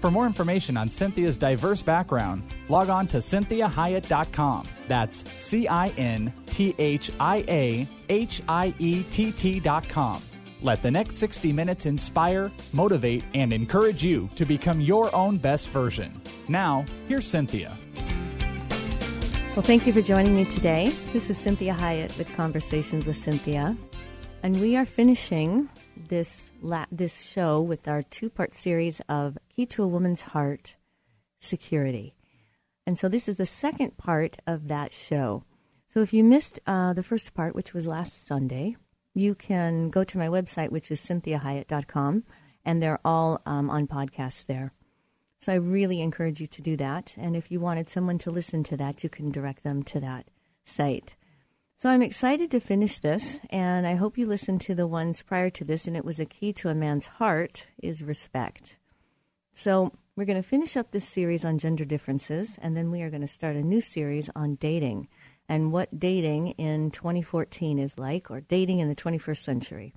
For more information on Cinthia's diverse background, log on to cinthiahiett.com. That's C I N T H I A H I E T T.com. Let the next 60 minutes inspire, motivate, and encourage you to become your own best version. Now, here's Cinthia. Well, thank you for joining me today. This is Cinthia Hiett with Conversations with Cinthia, And we are finishing this la- this show with our two part series of Key to a Woman's Heart Security. And so this is the second part of that show. So if you missed uh, the first part, which was last Sunday, you can go to my website, which is cinthiahiett.com, and they're all um, on podcasts there. So I really encourage you to do that. And if you wanted someone to listen to that, you can direct them to that site. So I'm excited to finish this, and I hope you listened to the ones prior to this. And it was a key to a man's heart is respect. So we're going to finish up this series on gender differences, and then we are going to start a new series on dating and what dating in 2014 is like, or dating in the 21st century.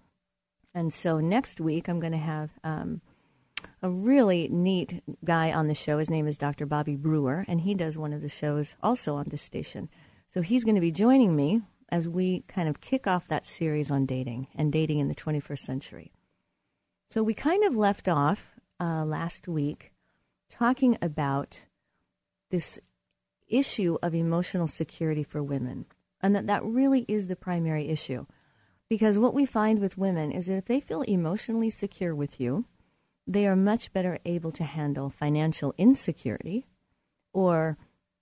And so next week, I'm going to have um, a really neat guy on the show. His name is Dr. Bobby Brewer, and he does one of the shows also on this station. So he's going to be joining me as we kind of kick off that series on dating and dating in the 21st century. So we kind of left off uh, last week talking about this issue of emotional security for women, and that that really is the primary issue. Because what we find with women is that if they feel emotionally secure with you, they are much better able to handle financial insecurity or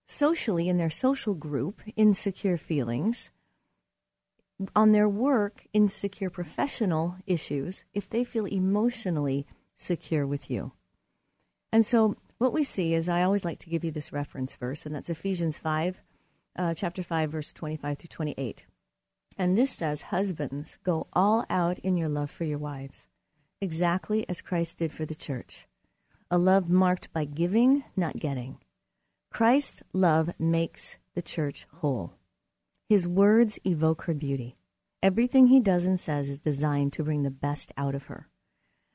socially in their social group insecure feelings on their work insecure professional issues if they feel emotionally secure with you and so what we see is i always like to give you this reference verse and that's ephesians 5 uh, chapter 5 verse 25 through 28 and this says husbands go all out in your love for your wives exactly as Christ did for the church. A love marked by giving, not getting. Christ's love makes the church whole. His words evoke her beauty. Everything he does and says is designed to bring the best out of her.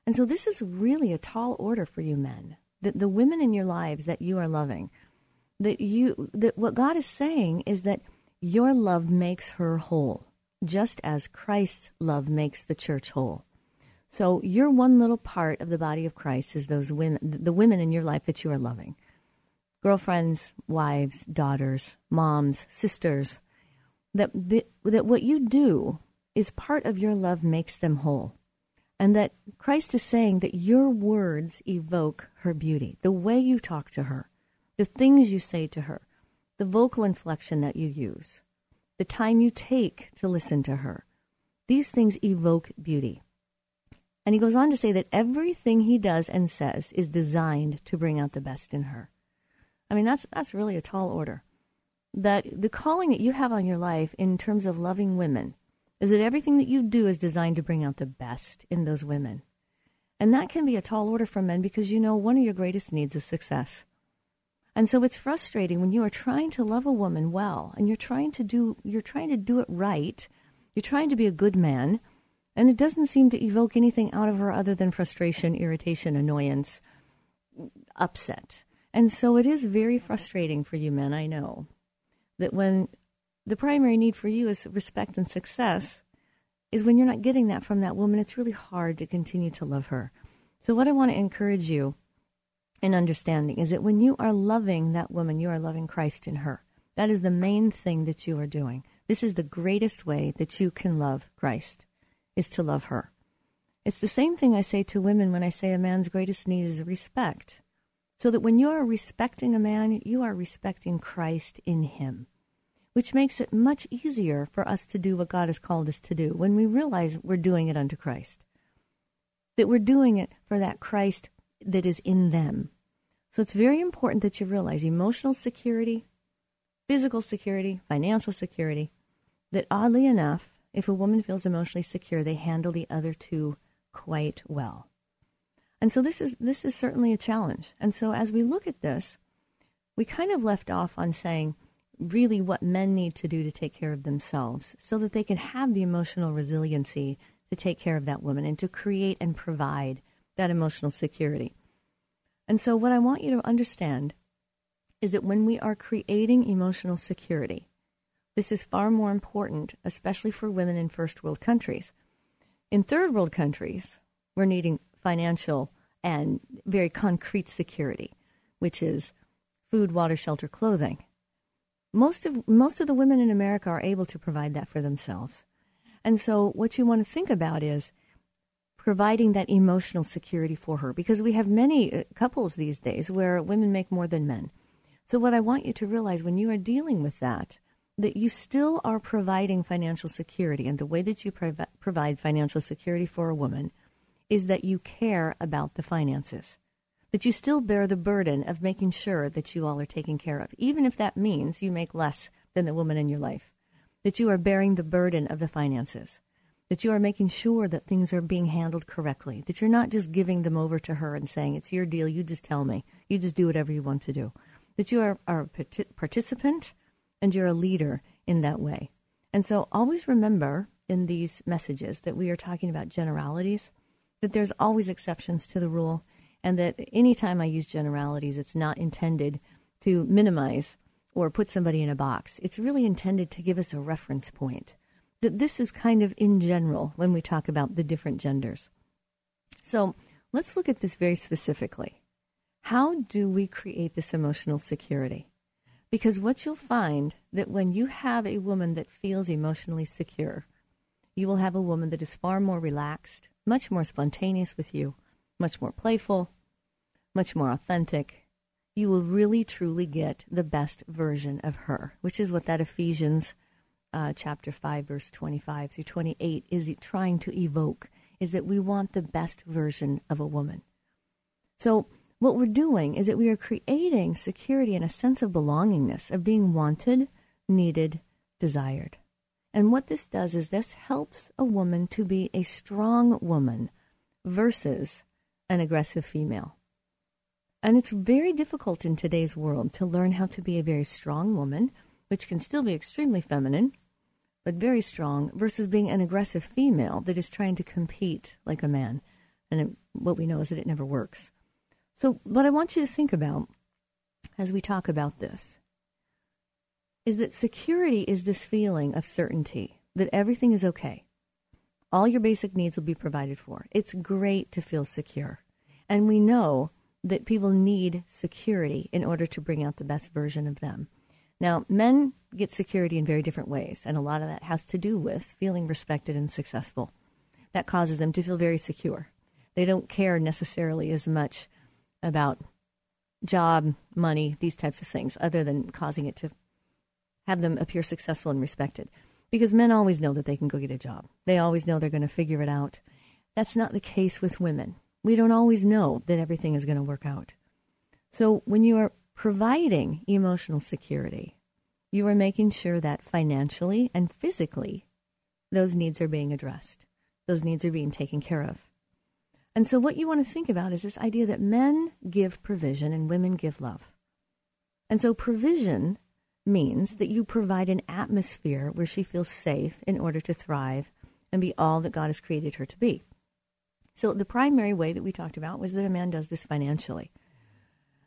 And so this is really a tall order for you men. That the women in your lives that you are loving, that you that what God is saying is that your love makes her whole, just as Christ's love makes the church whole. So you're one little part of the body of Christ is those women, the women in your life that you are loving. Girlfriends, wives, daughters, moms, sisters. That, that, that what you do is part of your love makes them whole. And that Christ is saying that your words evoke her beauty. The way you talk to her, the things you say to her, the vocal inflection that you use, the time you take to listen to her. These things evoke beauty. And he goes on to say that everything he does and says is designed to bring out the best in her. I mean, that's, that's really a tall order. That the calling that you have on your life in terms of loving women is that everything that you do is designed to bring out the best in those women. And that can be a tall order for men because you know one of your greatest needs is success. And so it's frustrating when you are trying to love a woman well and you're trying to do you're trying to do it right. You're trying to be a good man and it doesn't seem to evoke anything out of her other than frustration, irritation, annoyance, upset. And so it is very frustrating for you men, I know, that when the primary need for you is respect and success, is when you're not getting that from that woman, it's really hard to continue to love her. So, what I want to encourage you in understanding is that when you are loving that woman, you are loving Christ in her. That is the main thing that you are doing. This is the greatest way that you can love Christ, is to love her. It's the same thing I say to women when I say a man's greatest need is respect. So that when you are respecting a man, you are respecting Christ in him, which makes it much easier for us to do what God has called us to do when we realize we're doing it unto Christ. That we're doing it for that Christ that is in them. So it's very important that you realize emotional security, physical security, financial security, that oddly enough, if a woman feels emotionally secure, they handle the other two quite well. And so this is this is certainly a challenge. And so as we look at this, we kind of left off on saying really what men need to do to take care of themselves so that they can have the emotional resiliency to take care of that woman and to create and provide that emotional security. And so what I want you to understand is that when we are creating emotional security, this is far more important, especially for women in first world countries. In third world countries, we're needing financial and very concrete security, which is food, water, shelter, clothing. Most of most of the women in America are able to provide that for themselves. And so what you want to think about is providing that emotional security for her because we have many uh, couples these days where women make more than men. So, what I want you to realize when you are dealing with that, that you still are providing financial security. And the way that you prov- provide financial security for a woman is that you care about the finances, that you still bear the burden of making sure that you all are taken care of, even if that means you make less than the woman in your life, that you are bearing the burden of the finances. That you are making sure that things are being handled correctly, that you're not just giving them over to her and saying, It's your deal, you just tell me, you just do whatever you want to do that you are, are a participant and you're a leader in that way. And so always remember in these messages that we are talking about generalities, that there's always exceptions to the rule, and that anytime I use generalities, it's not intended to minimize or put somebody in a box. It's really intended to give us a reference point. That this is kind of in general when we talk about the different genders. So let's look at this very specifically. How do we create this emotional security? Because what you'll find that when you have a woman that feels emotionally secure, you will have a woman that is far more relaxed, much more spontaneous with you, much more playful, much more authentic. You will really truly get the best version of her, which is what that Ephesians uh, chapter 5, verse 25 through 28 is trying to evoke, is that we want the best version of a woman. So what we're doing is that we are creating security and a sense of belongingness, of being wanted, needed, desired. And what this does is this helps a woman to be a strong woman versus an aggressive female. And it's very difficult in today's world to learn how to be a very strong woman, which can still be extremely feminine, but very strong, versus being an aggressive female that is trying to compete like a man. And it, what we know is that it never works. So, what I want you to think about as we talk about this is that security is this feeling of certainty that everything is okay. All your basic needs will be provided for. It's great to feel secure. And we know that people need security in order to bring out the best version of them. Now, men get security in very different ways, and a lot of that has to do with feeling respected and successful. That causes them to feel very secure. They don't care necessarily as much about job, money, these types of things, other than causing it to have them appear successful and respected. Because men always know that they can go get a job, they always know they're going to figure it out. That's not the case with women. We don't always know that everything is going to work out. So when you are providing emotional security, you are making sure that financially and physically those needs are being addressed. Those needs are being taken care of. And so, what you want to think about is this idea that men give provision and women give love. And so, provision means that you provide an atmosphere where she feels safe in order to thrive and be all that God has created her to be. So, the primary way that we talked about was that a man does this financially.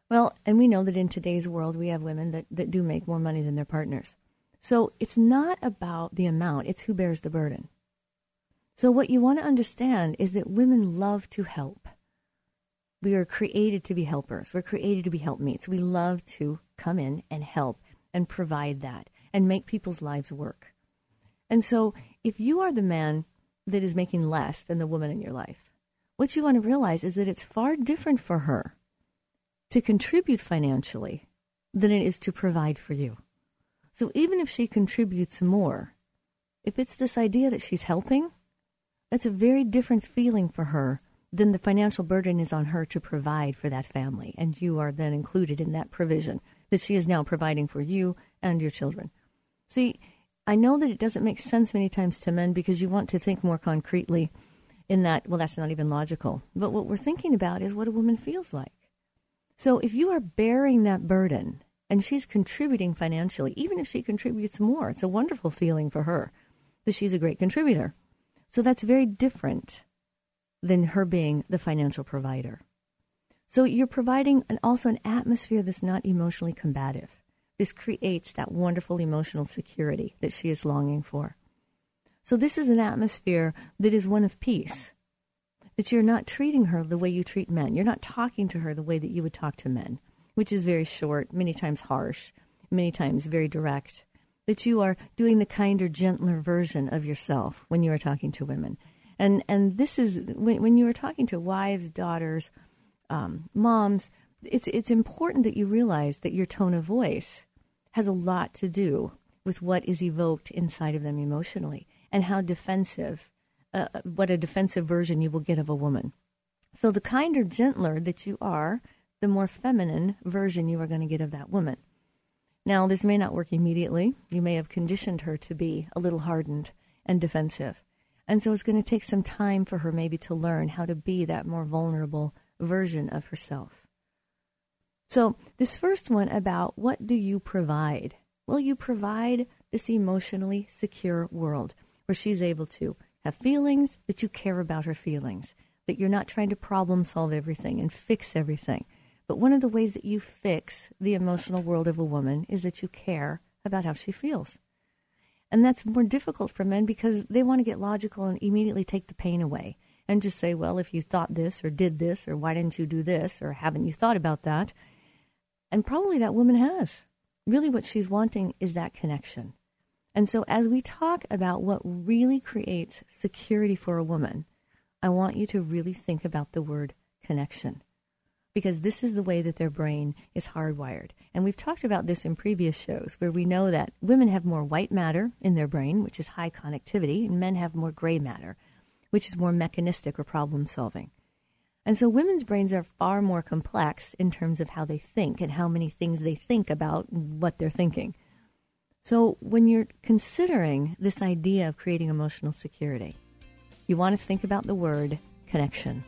Well, and we know that in today's world, we have women that, that do make more money than their partners. So, it's not about the amount, it's who bears the burden. So, what you want to understand is that women love to help. We are created to be helpers. We're created to be helpmates. We love to come in and help and provide that and make people's lives work. And so if you are the man that is making less than the woman in your life, what you want to realize is that it's far different for her to contribute financially than it is to provide for you. So even if she contributes more, if it's this idea that she's helping, that's a very different feeling for her than the financial burden is on her to provide for that family. And you are then included in that provision that she is now providing for you and your children. See, I know that it doesn't make sense many times to men because you want to think more concretely in that, well, that's not even logical. But what we're thinking about is what a woman feels like. So if you are bearing that burden and she's contributing financially, even if she contributes more, it's a wonderful feeling for her that she's a great contributor. So that's very different than her being the financial provider. So you're providing an, also an atmosphere that's not emotionally combative. This creates that wonderful emotional security that she is longing for. So this is an atmosphere that is one of peace. That you're not treating her the way you treat men. You're not talking to her the way that you would talk to men, which is very short, many times harsh, many times very direct. That you are doing the kinder, gentler version of yourself when you are talking to women. And and this is when, when you are talking to wives, daughters, um, moms. It's it's important that you realize that your tone of voice has a lot to do with what is evoked inside of them emotionally and how defensive, uh, what a defensive version you will get of a woman. So the kinder, gentler that you are, the more feminine version you are going to get of that woman. Now, this may not work immediately. You may have conditioned her to be a little hardened and defensive. And so it's going to take some time for her maybe to learn how to be that more vulnerable version of herself. So, this first one about what do you provide? Well, you provide this emotionally secure world where she's able to have feelings, that you care about her feelings, that you're not trying to problem solve everything and fix everything. But one of the ways that you fix the emotional world of a woman is that you care about how she feels. And that's more difficult for men because they want to get logical and immediately take the pain away and just say, well, if you thought this or did this or why didn't you do this or haven't you thought about that? And probably that woman has. Really, what she's wanting is that connection. And so, as we talk about what really creates security for a woman, I want you to really think about the word connection because this is the way that their brain is hardwired. And we've talked about this in previous shows where we know that women have more white matter in their brain, which is high connectivity, and men have more gray matter, which is more mechanistic or problem solving. And so women's brains are far more complex in terms of how they think and how many things they think about what they're thinking. So when you're considering this idea of creating emotional security, you want to think about the word connection.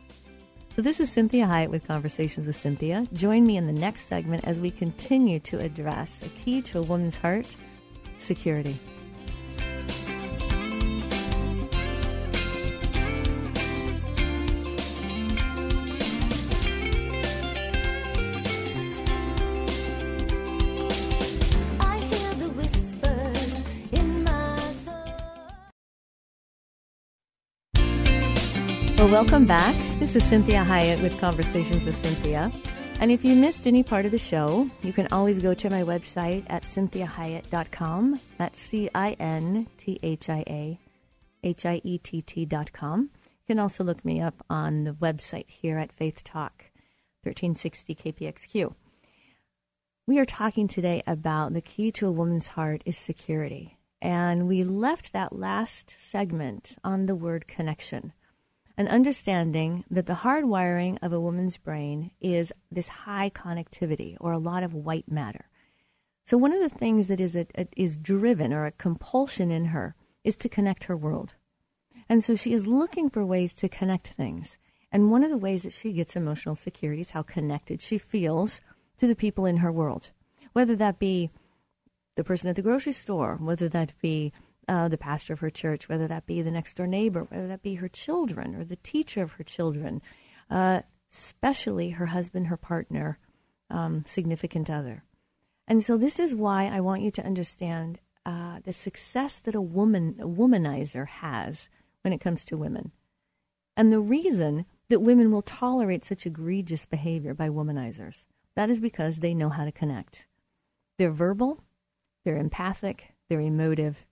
So, this is Cinthia Hiett with Conversations with Cinthia. Join me in the next segment as we continue to address a key to a woman's heart security. Well, welcome back. This is Cinthia Hiett with Conversations with Cinthia. And if you missed any part of the show, you can always go to my website at cinthiahiett.com. That's C I N T H I A H I E T T.com. You can also look me up on the website here at Faith Talk 1360 KPXQ. We are talking today about the key to a woman's heart is security. And we left that last segment on the word connection an understanding that the hardwiring of a woman's brain is this high connectivity or a lot of white matter. So one of the things that is a, a, is driven or a compulsion in her is to connect her world. And so she is looking for ways to connect things. And one of the ways that she gets emotional security is how connected she feels to the people in her world, whether that be the person at the grocery store, whether that be uh, the pastor of her church, whether that be the next door neighbor, whether that be her children or the teacher of her children, uh, especially her husband, her partner, um, significant other. And so this is why I want you to understand uh, the success that a woman, a womanizer has when it comes to women. And the reason that women will tolerate such egregious behavior by womanizers, that is because they know how to connect. They're verbal, they're empathic, they're emotive,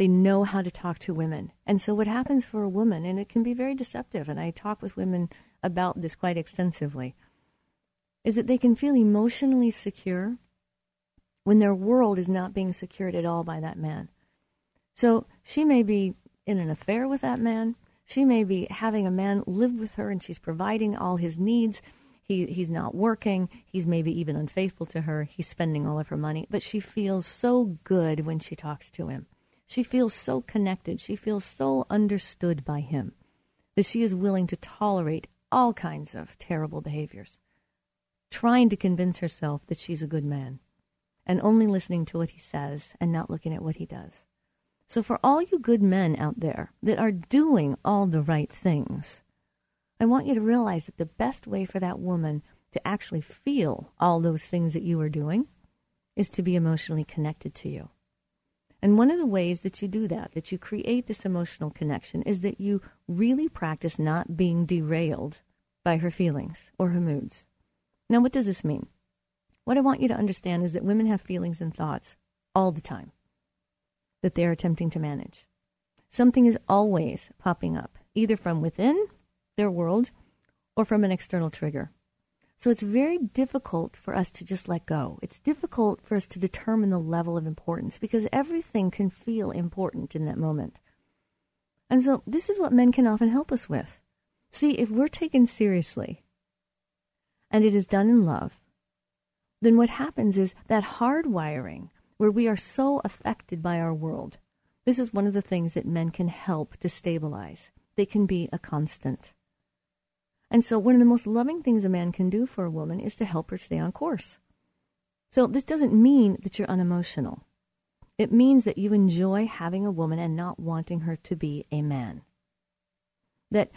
They know how to talk to women. And so, what happens for a woman, and it can be very deceptive, and I talk with women about this quite extensively, is that they can feel emotionally secure when their world is not being secured at all by that man. So, she may be in an affair with that man. She may be having a man live with her and she's providing all his needs. He, he's not working. He's maybe even unfaithful to her. He's spending all of her money. But she feels so good when she talks to him. She feels so connected. She feels so understood by him that she is willing to tolerate all kinds of terrible behaviors, trying to convince herself that she's a good man and only listening to what he says and not looking at what he does. So, for all you good men out there that are doing all the right things, I want you to realize that the best way for that woman to actually feel all those things that you are doing is to be emotionally connected to you. And one of the ways that you do that, that you create this emotional connection, is that you really practice not being derailed by her feelings or her moods. Now, what does this mean? What I want you to understand is that women have feelings and thoughts all the time that they are attempting to manage. Something is always popping up, either from within their world or from an external trigger. So it's very difficult for us to just let go. It's difficult for us to determine the level of importance because everything can feel important in that moment. And so this is what men can often help us with. See, if we're taken seriously and it is done in love, then what happens is that hard wiring where we are so affected by our world. This is one of the things that men can help to stabilize. They can be a constant. And so, one of the most loving things a man can do for a woman is to help her stay on course. So, this doesn't mean that you're unemotional. It means that you enjoy having a woman and not wanting her to be a man. That,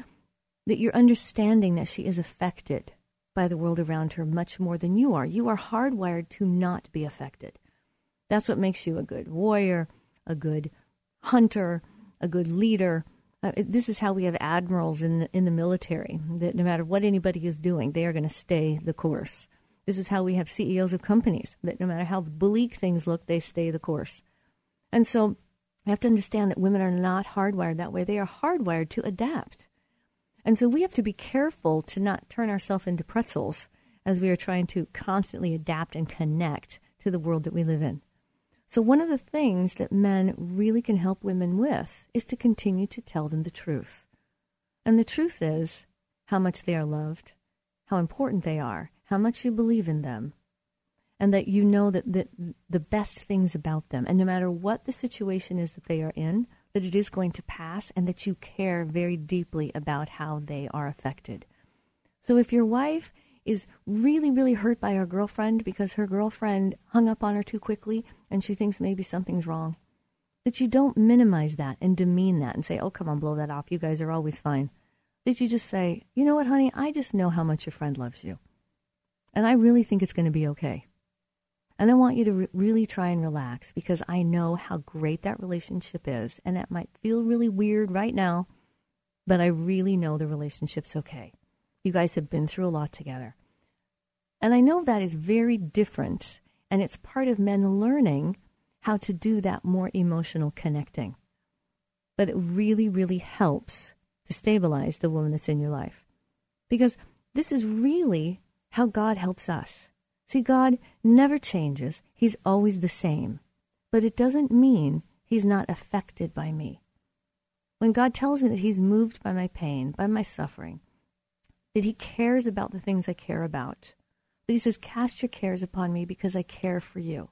that you're understanding that she is affected by the world around her much more than you are. You are hardwired to not be affected. That's what makes you a good warrior, a good hunter, a good leader. Uh, this is how we have admirals in the, in the military. That no matter what anybody is doing, they are going to stay the course. This is how we have CEOs of companies. That no matter how bleak things look, they stay the course. And so, you have to understand that women are not hardwired that way. They are hardwired to adapt. And so we have to be careful to not turn ourselves into pretzels as we are trying to constantly adapt and connect to the world that we live in. So, one of the things that men really can help women with is to continue to tell them the truth. And the truth is how much they are loved, how important they are, how much you believe in them, and that you know that, that the best things about them, and no matter what the situation is that they are in, that it is going to pass, and that you care very deeply about how they are affected. So, if your wife is really, really hurt by her girlfriend because her girlfriend hung up on her too quickly and she thinks maybe something's wrong. That you don't minimize that and demean that and say, oh, come on, blow that off. You guys are always fine. That you just say, you know what, honey, I just know how much your friend loves you. And I really think it's going to be okay. And I want you to re- really try and relax because I know how great that relationship is. And that might feel really weird right now, but I really know the relationship's okay. You guys have been through a lot together. And I know that is very different, and it's part of men learning how to do that more emotional connecting. But it really, really helps to stabilize the woman that's in your life. Because this is really how God helps us. See, God never changes, He's always the same. But it doesn't mean He's not affected by me. When God tells me that He's moved by my pain, by my suffering, that he cares about the things I care about. That he says, Cast your cares upon me because I care for you.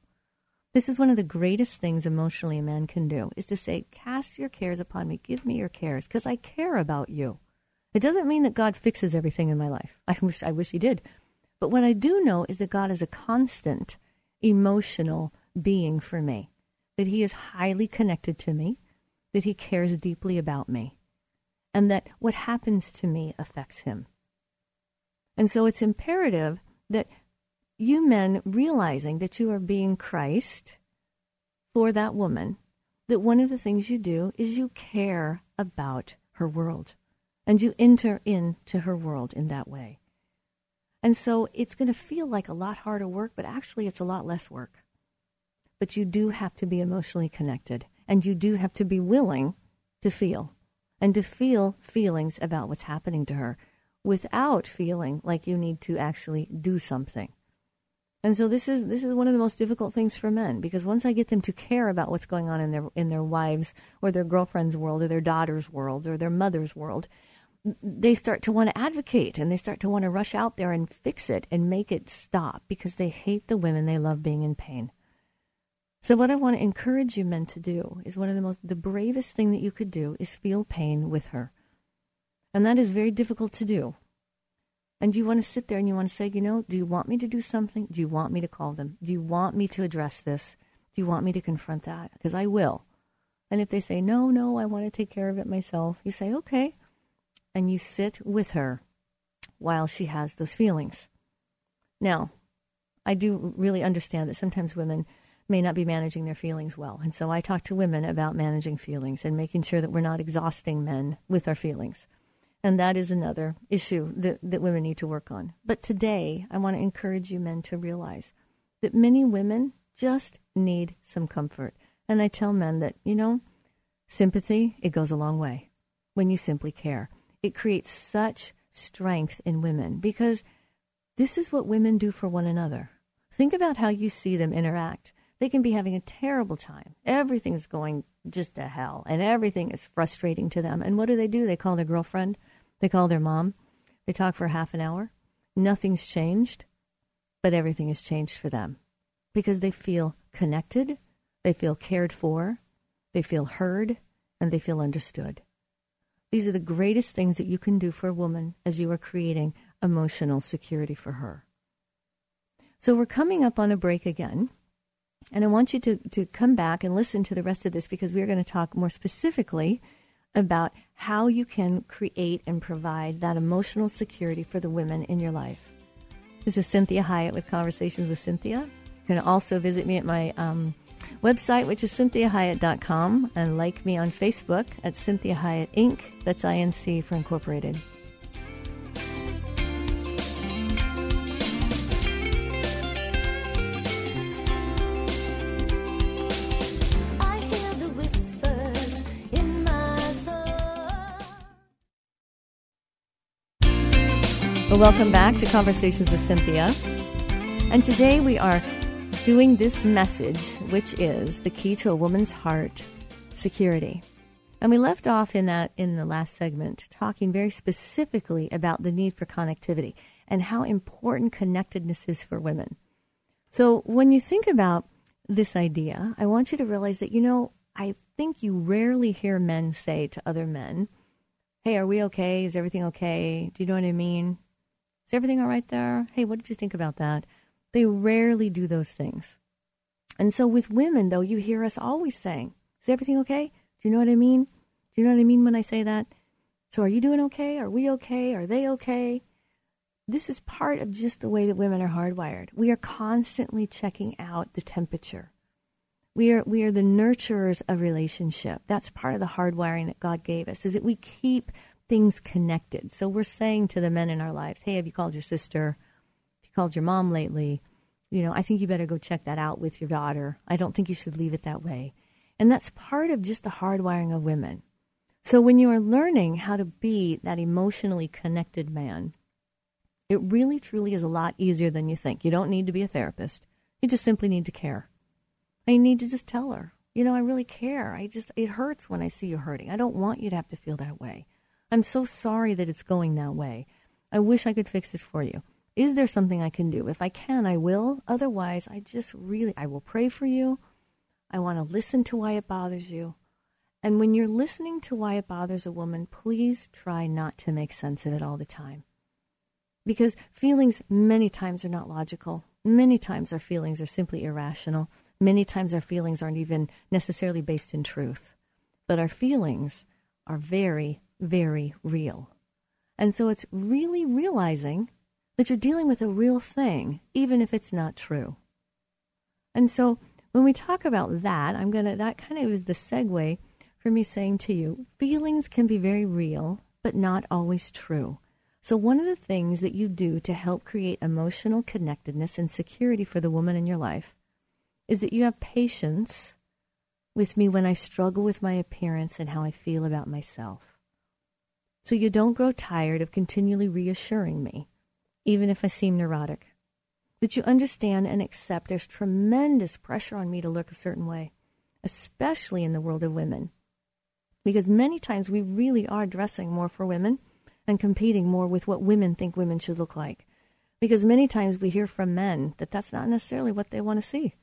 This is one of the greatest things emotionally a man can do is to say, Cast your cares upon me, give me your cares, because I care about you. It doesn't mean that God fixes everything in my life. I wish I wish he did. But what I do know is that God is a constant emotional being for me. That he is highly connected to me, that he cares deeply about me, and that what happens to me affects him. And so it's imperative that you men realizing that you are being Christ for that woman, that one of the things you do is you care about her world and you enter into her world in that way. And so it's going to feel like a lot harder work, but actually it's a lot less work. But you do have to be emotionally connected. And you do have to be willing to feel and to feel feelings about what's happening to her without feeling like you need to actually do something. And so this is this is one of the most difficult things for men because once I get them to care about what's going on in their in their wives or their girlfriend's world or their daughter's world or their mother's world, they start to want to advocate and they start to want to rush out there and fix it and make it stop because they hate the women they love being in pain. So what I want to encourage you men to do is one of the most the bravest thing that you could do is feel pain with her. And that is very difficult to do. And you want to sit there and you want to say, you know, do you want me to do something? Do you want me to call them? Do you want me to address this? Do you want me to confront that? Because I will. And if they say, no, no, I want to take care of it myself, you say, okay. And you sit with her while she has those feelings. Now, I do really understand that sometimes women may not be managing their feelings well. And so I talk to women about managing feelings and making sure that we're not exhausting men with our feelings. And that is another issue that, that women need to work on. But today, I want to encourage you men to realize that many women just need some comfort. And I tell men that, you know, sympathy, it goes a long way when you simply care. It creates such strength in women because this is what women do for one another. Think about how you see them interact. They can be having a terrible time. Everything's going just to hell, and everything is frustrating to them. And what do they do? They call their girlfriend they call their mom. They talk for half an hour. Nothing's changed, but everything has changed for them because they feel connected, they feel cared for, they feel heard, and they feel understood. These are the greatest things that you can do for a woman as you are creating emotional security for her. So we're coming up on a break again. And I want you to, to come back and listen to the rest of this because we're going to talk more specifically about how you can create and provide that emotional security for the women in your life. This is Cinthia Hiett with Conversations with Cinthia. You can also visit me at my um, website, which is cinthiahiett.com, and like me on Facebook at Cinthia Hiett Inc. That's INC for Incorporated. Well, welcome back to Conversations with Cinthia. And today we are doing this message, which is the key to a woman's heart security. And we left off in that in the last segment talking very specifically about the need for connectivity and how important connectedness is for women. So when you think about this idea, I want you to realize that you know, I think you rarely hear men say to other men, "Hey, are we okay? Is everything okay? Do you know what I mean? Is everything all right there? Hey, what did you think about that? They rarely do those things. And so with women, though, you hear us always saying, Is everything okay? Do you know what I mean? Do you know what I mean when I say that? So are you doing okay? Are we okay? Are they okay? This is part of just the way that women are hardwired. We are constantly checking out the temperature. We are we are the nurturers of relationship. That's part of the hardwiring that God gave us. Is that we keep things connected. So we're saying to the men in our lives, hey, have you called your sister? Have you called your mom lately? You know, I think you better go check that out with your daughter. I don't think you should leave it that way. And that's part of just the hardwiring of women. So when you are learning how to be that emotionally connected man, it really truly is a lot easier than you think. You don't need to be a therapist. You just simply need to care. I need to just tell her, you know, I really care. I just, it hurts when I see you hurting. I don't want you to have to feel that way. I'm so sorry that it's going that way. I wish I could fix it for you. Is there something I can do? If I can, I will. Otherwise, I just really, I will pray for you. I want to listen to why it bothers you. And when you're listening to why it bothers a woman, please try not to make sense of it all the time. Because feelings many times are not logical. Many times our feelings are simply irrational. Many times our feelings aren't even necessarily based in truth. But our feelings are very, very real. And so it's really realizing that you're dealing with a real thing, even if it's not true. And so when we talk about that, I'm going to, that kind of is the segue for me saying to you feelings can be very real, but not always true. So, one of the things that you do to help create emotional connectedness and security for the woman in your life is that you have patience with me when I struggle with my appearance and how I feel about myself. So you don't grow tired of continually reassuring me, even if I seem neurotic. That you understand and accept there's tremendous pressure on me to look a certain way, especially in the world of women. Because many times we really are dressing more for women and competing more with what women think women should look like. Because many times we hear from men that that's not necessarily what they want to see.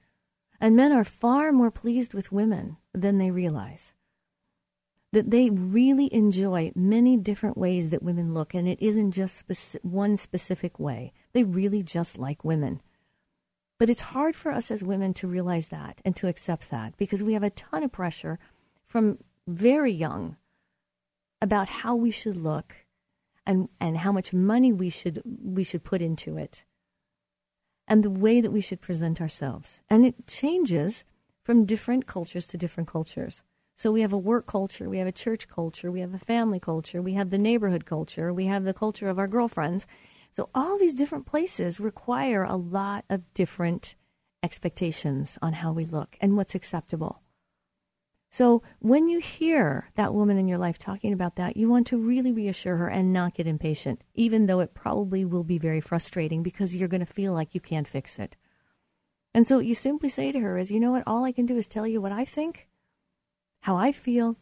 And men are far more pleased with women than they realize. That they really enjoy many different ways that women look, and it isn't just speci- one specific way. They really just like women. But it's hard for us as women to realize that and to accept that because we have a ton of pressure from very young about how we should look and, and how much money we should we should put into it and the way that we should present ourselves. And it changes from different cultures to different cultures. So we have a work culture, we have a church culture, we have a family culture, we have the neighborhood culture, we have the culture of our girlfriends. So all these different places require a lot of different expectations on how we look and what's acceptable. So when you hear that woman in your life talking about that, you want to really reassure her and not get impatient, even though it probably will be very frustrating because you're going to feel like you can't fix it. And so you simply say to her is, you know what, all I can do is tell you what I think, how I feel.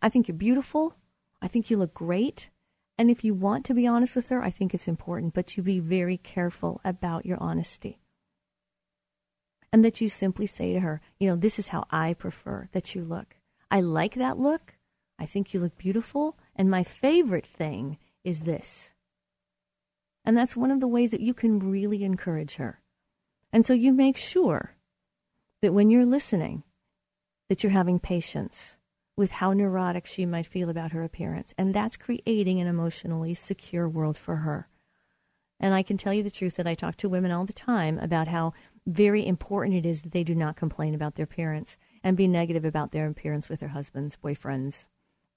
I think you're beautiful. I think you look great. And if you want to be honest with her, I think it's important, but you be very careful about your honesty and that you simply say to her, you know, this is how I prefer that you look. I like that look. I think you look beautiful. And my favorite thing is this. And that's one of the ways that you can really encourage her. And so you make sure that when you're listening, that you're having patience with how neurotic she might feel about her appearance. And that's creating an emotionally secure world for her. And I can tell you the truth that I talk to women all the time about how very important it is that they do not complain about their appearance and be negative about their appearance with their husbands, boyfriends,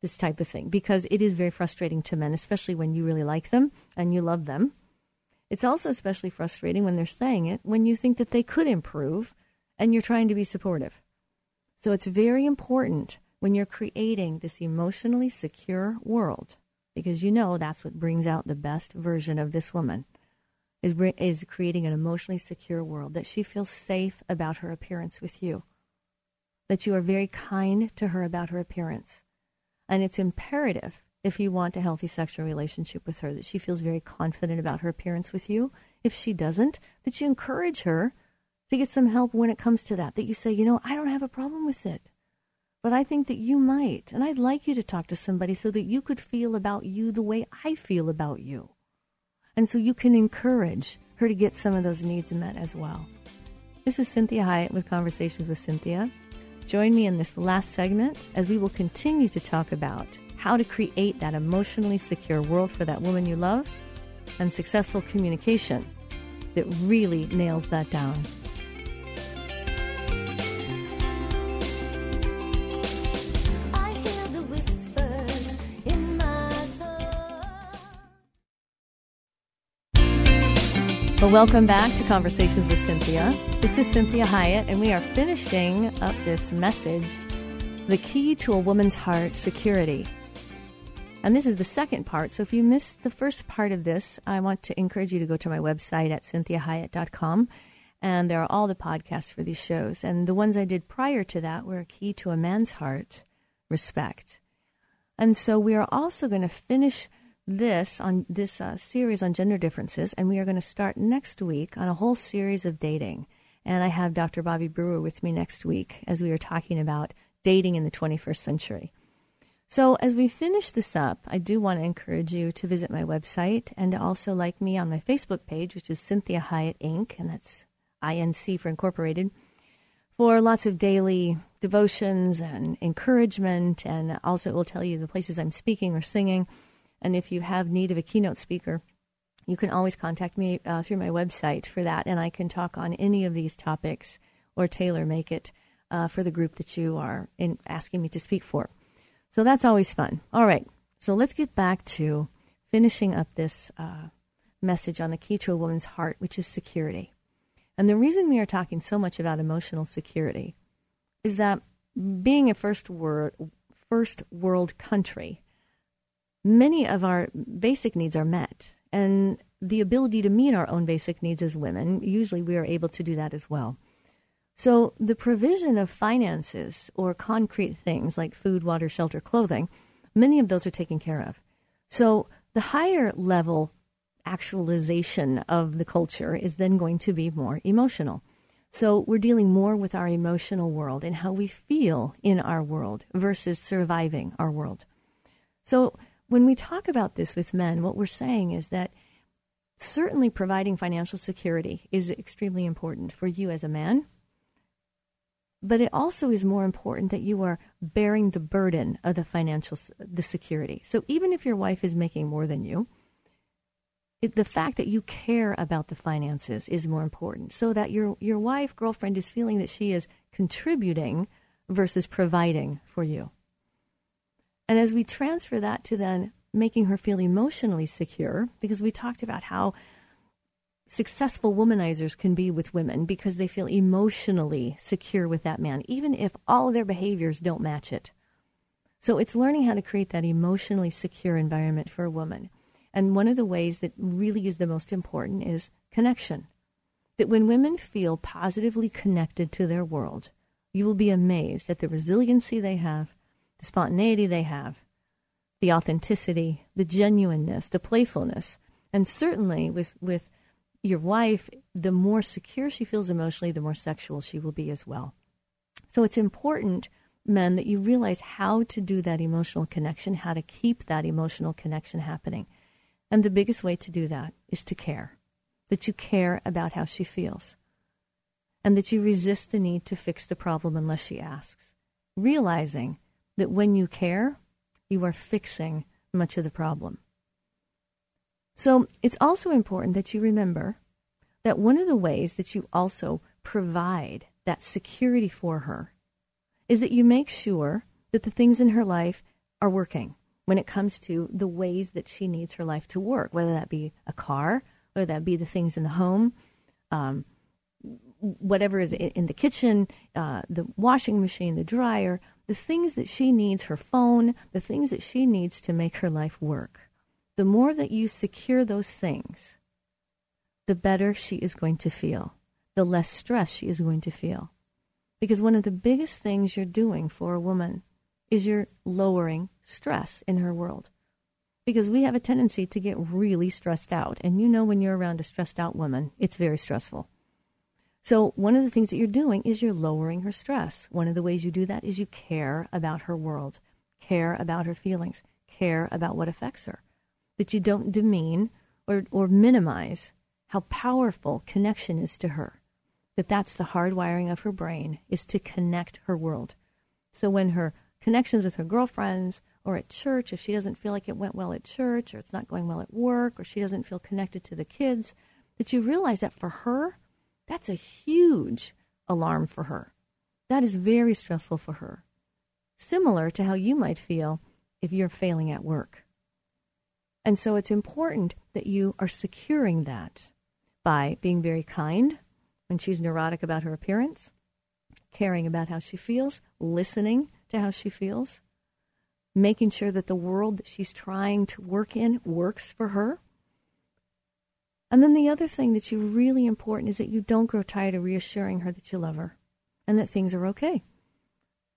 this type of thing, because it is very frustrating to men, especially when you really like them and you love them. It's also especially frustrating when they're saying it when you think that they could improve and you're trying to be supportive. So it's very important when you're creating this emotionally secure world, because you know that's what brings out the best version of this woman is, is creating an emotionally secure world, that she feels safe about her appearance with you, that you are very kind to her about her appearance. And it's imperative if you want a healthy sexual relationship with her that she feels very confident about her appearance with you. If she doesn't, that you encourage her to get some help when it comes to that, that you say, you know, I don't have a problem with it. But I think that you might. And I'd like you to talk to somebody so that you could feel about you the way I feel about you. And so you can encourage her to get some of those needs met as well. This is Cinthia Hiett with Conversations with Cinthia. Join me in this last segment as we will continue to talk about how to create that emotionally secure world for that woman you love and successful communication that really nails that down. Well, welcome back to Conversations with Cinthia. This is Cinthia Hiett, and we are finishing up this message The Key to a Woman's Heart Security. And this is the second part. So if you missed the first part of this, I want to encourage you to go to my website at cinthiahiett.com. And there are all the podcasts for these shows. And the ones I did prior to that were A Key to a Man's Heart Respect. And so we are also going to finish this on this uh, series on gender differences, and we are going to start next week on a whole series of dating. And I have Dr. Bobby Brewer with me next week as we are talking about dating in the 21st century. So, as we finish this up, I do want to encourage you to visit my website and to also like me on my Facebook page, which is Cinthia Hiett Inc., and that's INC for Incorporated, for lots of daily devotions and encouragement. And also, it will tell you the places I'm speaking or singing. And if you have need of a keynote speaker, you can always contact me uh, through my website for that, and I can talk on any of these topics or tailor make it uh, for the group that you are in asking me to speak for. So that's always fun. All right, so let's get back to finishing up this uh, message on the key to a woman's heart, which is security. And the reason we are talking so much about emotional security is that being a first world first world country, many of our basic needs are met, and the ability to meet our own basic needs as women, usually we are able to do that as well. So the provision of finances or concrete things like food, water, shelter, clothing, many of those are taken care of. So the higher level actualization of the culture is then going to be more emotional. So we're dealing more with our emotional world and how we feel in our world versus surviving our world. So when we talk about this with men, what we're saying is that certainly providing financial security is extremely important for you as a man. But it also is more important that you are bearing the burden of the financial the security. So even if your wife is making more than you, it, the fact that you care about the finances is more important so that your, your wife, girlfriend is feeling that she is contributing versus providing for you. And as we transfer that to then making her feel emotionally secure, because we talked about how successful womanizers can be with women because they feel emotionally secure with that man, even if all of their behaviors don't match it. So it's learning how to create that emotionally secure environment for a woman. And one of the ways that really is the most important is connection. That when women feel positively connected to their world, you will be amazed at the resiliency they have, the spontaneity they have, the authenticity, the genuineness, the playfulness. And certainly with, with your wife, the more secure she feels emotionally, the more sexual she will be as well. So it's important, men, that you realize how to do that emotional connection, how to keep that emotional connection happening. And the biggest way to do that is to care, that you care about how she feels, and that you resist the need to fix the problem unless she asks, realizing that when you care, you are fixing much of the problem. So it's also important that you remember that one of the ways that you also provide that security for her is that you make sure that the things in her life are working when it comes to the ways that she needs her life to work, whether that be a car, whether that be the things in the home, um, whatever is in the kitchen, uh, the washing machine, the dryer, the things that she needs, her phone, the things that she needs to make her life work. The more that you secure those things, the better she is going to feel, the less stress she is going to feel. Because one of the biggest things you're doing for a woman is you're lowering stress in her world. Because we have a tendency to get really stressed out. And you know, when you're around a stressed out woman, it's very stressful. So, one of the things that you're doing is you're lowering her stress. One of the ways you do that is you care about her world, care about her feelings, care about what affects her. That you don't demean or, or minimize how powerful connection is to her. That that's the hardwiring of her brain is to connect her world. So when her connections with her girlfriends or at church, if she doesn't feel like it went well at church or it's not going well at work or she doesn't feel connected to the kids, that you realize that for her, that's a huge alarm for her. That is very stressful for her. Similar to how you might feel if you're failing at work. And so it's important that you are securing that by being very kind when she's neurotic about her appearance, caring about how she feels, listening to how she feels, making sure that the world that she's trying to work in works for her. And then the other thing that's really important is that you don't grow tired of reassuring her that you love her and that things are okay.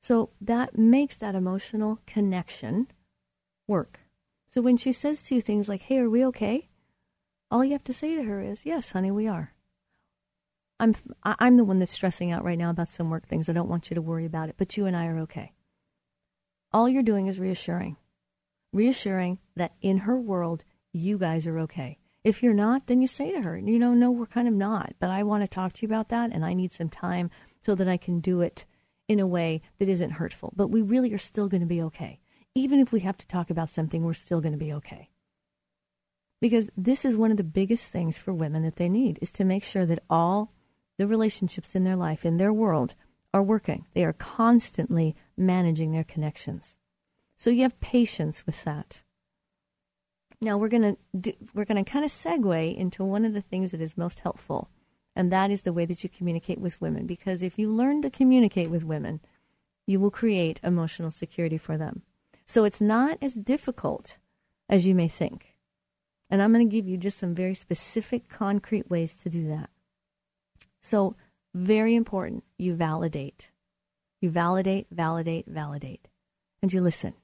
So that makes that emotional connection work. So when she says to you things like, hey, are we okay? All you have to say to her is, yes, honey, we are. I'm, I'm the one that's stressing out right now about some work things. I don't want you to worry about it, but you and I are okay all you're doing is reassuring. Reassuring that in her world, you guys are okay. If you're not, then you say to her, you know, no, we're kind of not, but I want to talk to you about that and I need some time so that I can do it in a way that isn't hurtful. But we really are still going to be okay. Even if we have to talk about something, we're still going to be okay. Because this is one of the biggest things for women that they need is to make sure that all the relationships in their life, in their world, are working. They are constantly managing their connections. So you have patience with that. Now we're going to we're to kind of segue into one of the things that is most helpful, and that is the way that you communicate with women because if you learn to communicate with women, you will create emotional security for them. So it's not as difficult as you may think. And I'm going to give you just some very specific, concrete ways to do that. So, very important, you validate. You validate, validate, validate, and you listen.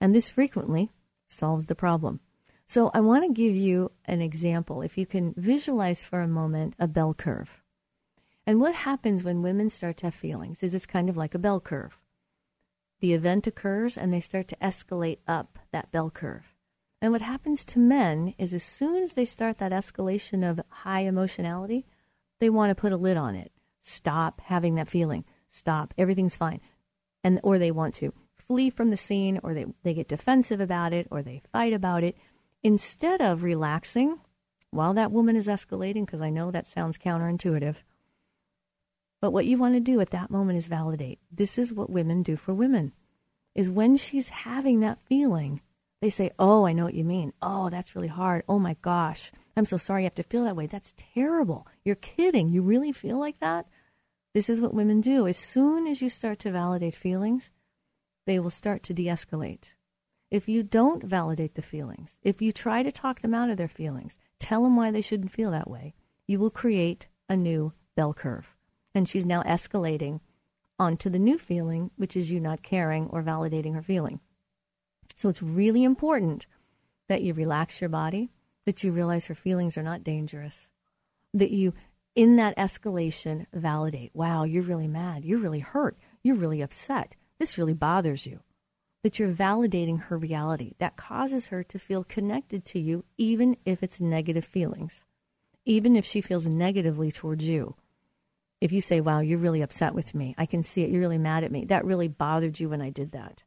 And this frequently solves the problem. So, I want to give you an example. If you can visualize for a moment a bell curve. And what happens when women start to have feelings is it's kind of like a bell curve. The event occurs and they start to escalate up that bell curve. And what happens to men is as soon as they start that escalation of high emotionality, they want to put a lid on it. Stop having that feeling. Stop. Everything's fine. And or they want to flee from the scene or they, they get defensive about it or they fight about it instead of relaxing while that woman is escalating because I know that sounds counterintuitive. But what you want to do at that moment is validate. This is what women do for women. Is when she's having that feeling, they say, Oh, I know what you mean. Oh, that's really hard. Oh my gosh. I'm so sorry you have to feel that way. That's terrible. You're kidding. You really feel like that? This is what women do. As soon as you start to validate feelings, they will start to de escalate. If you don't validate the feelings, if you try to talk them out of their feelings, tell them why they shouldn't feel that way, you will create a new bell curve. And she's now escalating onto the new feeling, which is you not caring or validating her feeling. So it's really important that you relax your body, that you realize her feelings are not dangerous, that you, in that escalation, validate, wow, you're really mad, you're really hurt, you're really upset, this really bothers you. That you're validating her reality. That causes her to feel connected to you, even if it's negative feelings, even if she feels negatively towards you. If you say, wow, you're really upset with me, I can see it, you're really mad at me, that really bothered you when I did that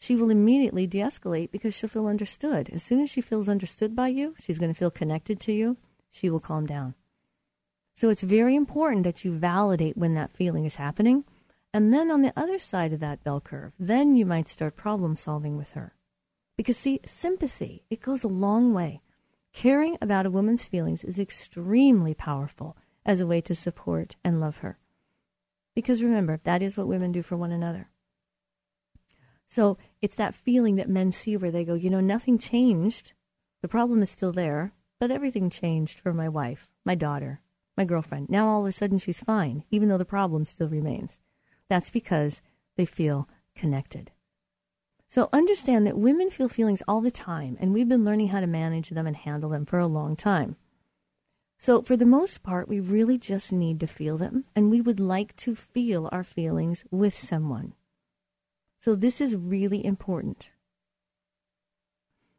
she will immediately de escalate because she'll feel understood. As soon as she feels understood by you, she's going to feel connected to you, she will calm down. So it's very important that you validate when that feeling is happening. And then on the other side of that bell curve, then you might start problem solving with her. Because, see, sympathy, it goes a long way. Caring about a woman's feelings is extremely powerful as a way to support and love her. Because remember, that is what women do for one another. So it's that feeling that men see where they go, you know, nothing changed. The problem is still there, but everything changed for my wife, my daughter, my girlfriend. Now all of a sudden she's fine, even though the problem still remains. That's because they feel connected. So understand that women feel feelings all the time, and we've been learning how to manage them and handle them for a long time. So, for the most part, we really just need to feel them, and we would like to feel our feelings with someone. So this is really important.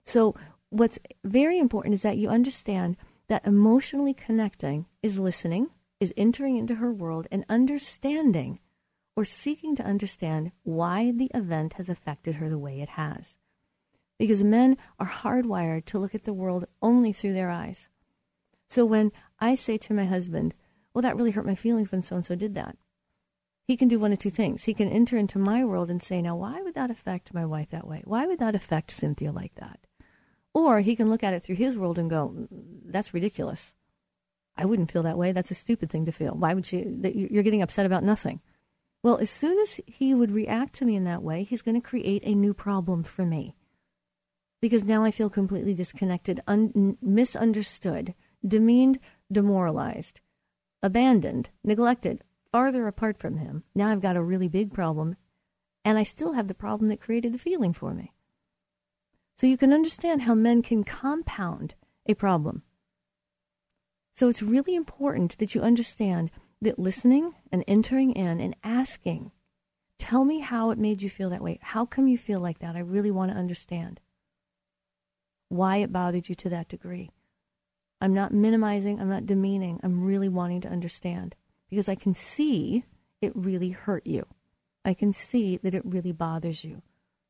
So what's very important is that you understand that emotionally connecting is listening, is entering into her world and understanding or seeking to understand why the event has affected her the way it has. Because men are hardwired to look at the world only through their eyes. So when I say to my husband, well, that really hurt my feelings when so and so did that he can do one of two things. He can enter into my world and say, now, why would that affect my wife that way? Why would that affect Cinthia like that? Or he can look at it through his world and go, that's ridiculous. I wouldn't feel that way. That's a stupid thing to feel. Why would she? You're getting upset about nothing. Well, as soon as he would react to me in that way, he's going to create a new problem for me. Because now I feel completely disconnected, un- misunderstood, demeaned, demoralized, abandoned, neglected, farther apart from him. Now I've got a really big problem, and I still have the problem that created the feeling for me. So you can understand how men can compound a problem. So it's really important that you understand listening and entering in and asking, tell me how it made you feel that way. How come you feel like that? I really want to understand why it bothered you to that degree. I'm not minimizing, I'm not demeaning, I'm really wanting to understand because I can see it really hurt you. I can see that it really bothers you.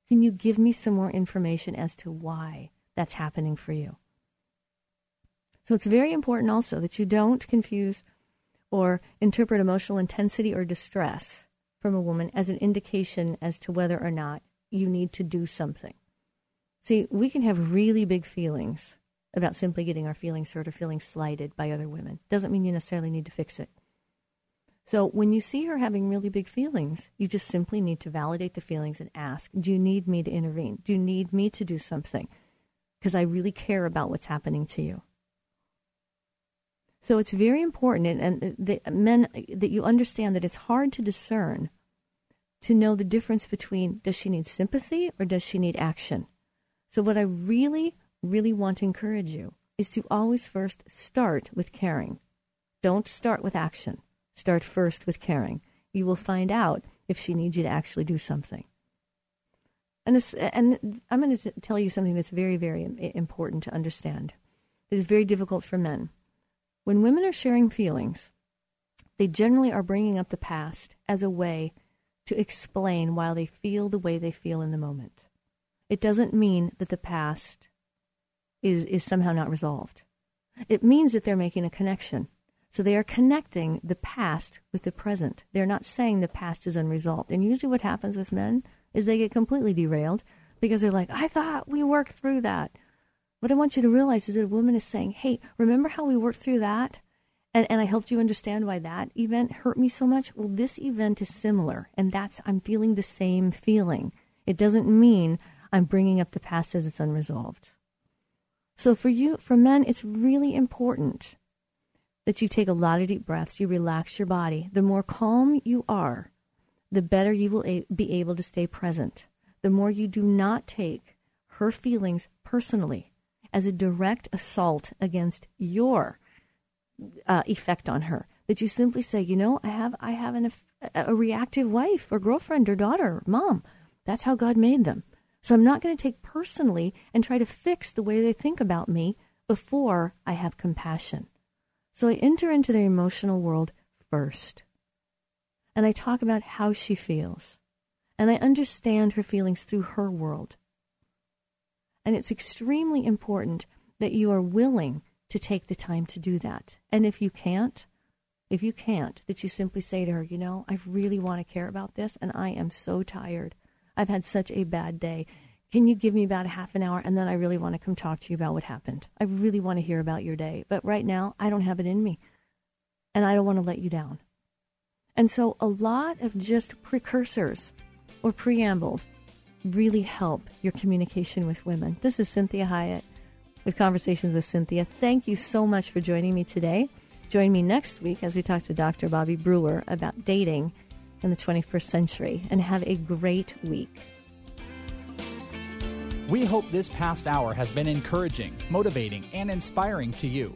Can you give me some more information as to why that's happening for you? So it's very important also that you don't confuse or interpret emotional intensity or distress from a woman as an indication as to whether or not you need to do something. See, we can have really big feelings about simply getting our feelings hurt or feeling slighted by other women. Doesn't mean you necessarily need to fix it. So when you see her having really big feelings, you just simply need to validate the feelings and ask, Do you need me to intervene? Do you need me to do something? Because I really care about what's happening to you. So it's very important, and, and the, men, that you understand that it's hard to discern to know the difference between does she need sympathy or does she need action. So, what I really, really want to encourage you is to always first start with caring. Don't start with action. Start first with caring. You will find out if she needs you to actually do something. And, this, and I'm going to tell you something that's very, very important to understand. It is very difficult for men. When women are sharing feelings, they generally are bringing up the past as a way to explain why they feel the way they feel in the moment. It doesn't mean that the past is, is somehow not resolved. It means that they're making a connection. So they are connecting the past with the present. They're not saying the past is unresolved. And usually what happens with men is they get completely derailed because they're like, I thought we worked through that. What I want you to realize is that a woman is saying, Hey, remember how we worked through that? And, and I helped you understand why that event hurt me so much. Well, this event is similar, and that's, I'm feeling the same feeling. It doesn't mean I'm bringing up the past as it's unresolved. So for you, for men, it's really important that you take a lot of deep breaths, you relax your body. The more calm you are, the better you will a- be able to stay present. The more you do not take her feelings personally as a direct assault against your uh, effect on her. That you simply say, you know, I have I have an, a reactive wife or girlfriend or daughter, or mom. That's how God made them. So I'm not going to take personally and try to fix the way they think about me before I have compassion. So I enter into their emotional world first. And I talk about how she feels. And I understand her feelings through her world. And it's extremely important that you are willing to take the time to do that. And if you can't, if you can't, that you simply say to her, you know, I really want to care about this and I am so tired. I've had such a bad day. Can you give me about a half an hour and then I really want to come talk to you about what happened? I really want to hear about your day. But right now, I don't have it in me. And I don't want to let you down. And so a lot of just precursors or preambles really help your communication with women. This is Cinthia Hiett with Conversations with Cinthia. Thank you so much for joining me today. Join me next week as we talk to Dr. Bobby Brewer about dating in the 21st century. And have a great week. We hope this past hour has been encouraging, motivating, and inspiring to you.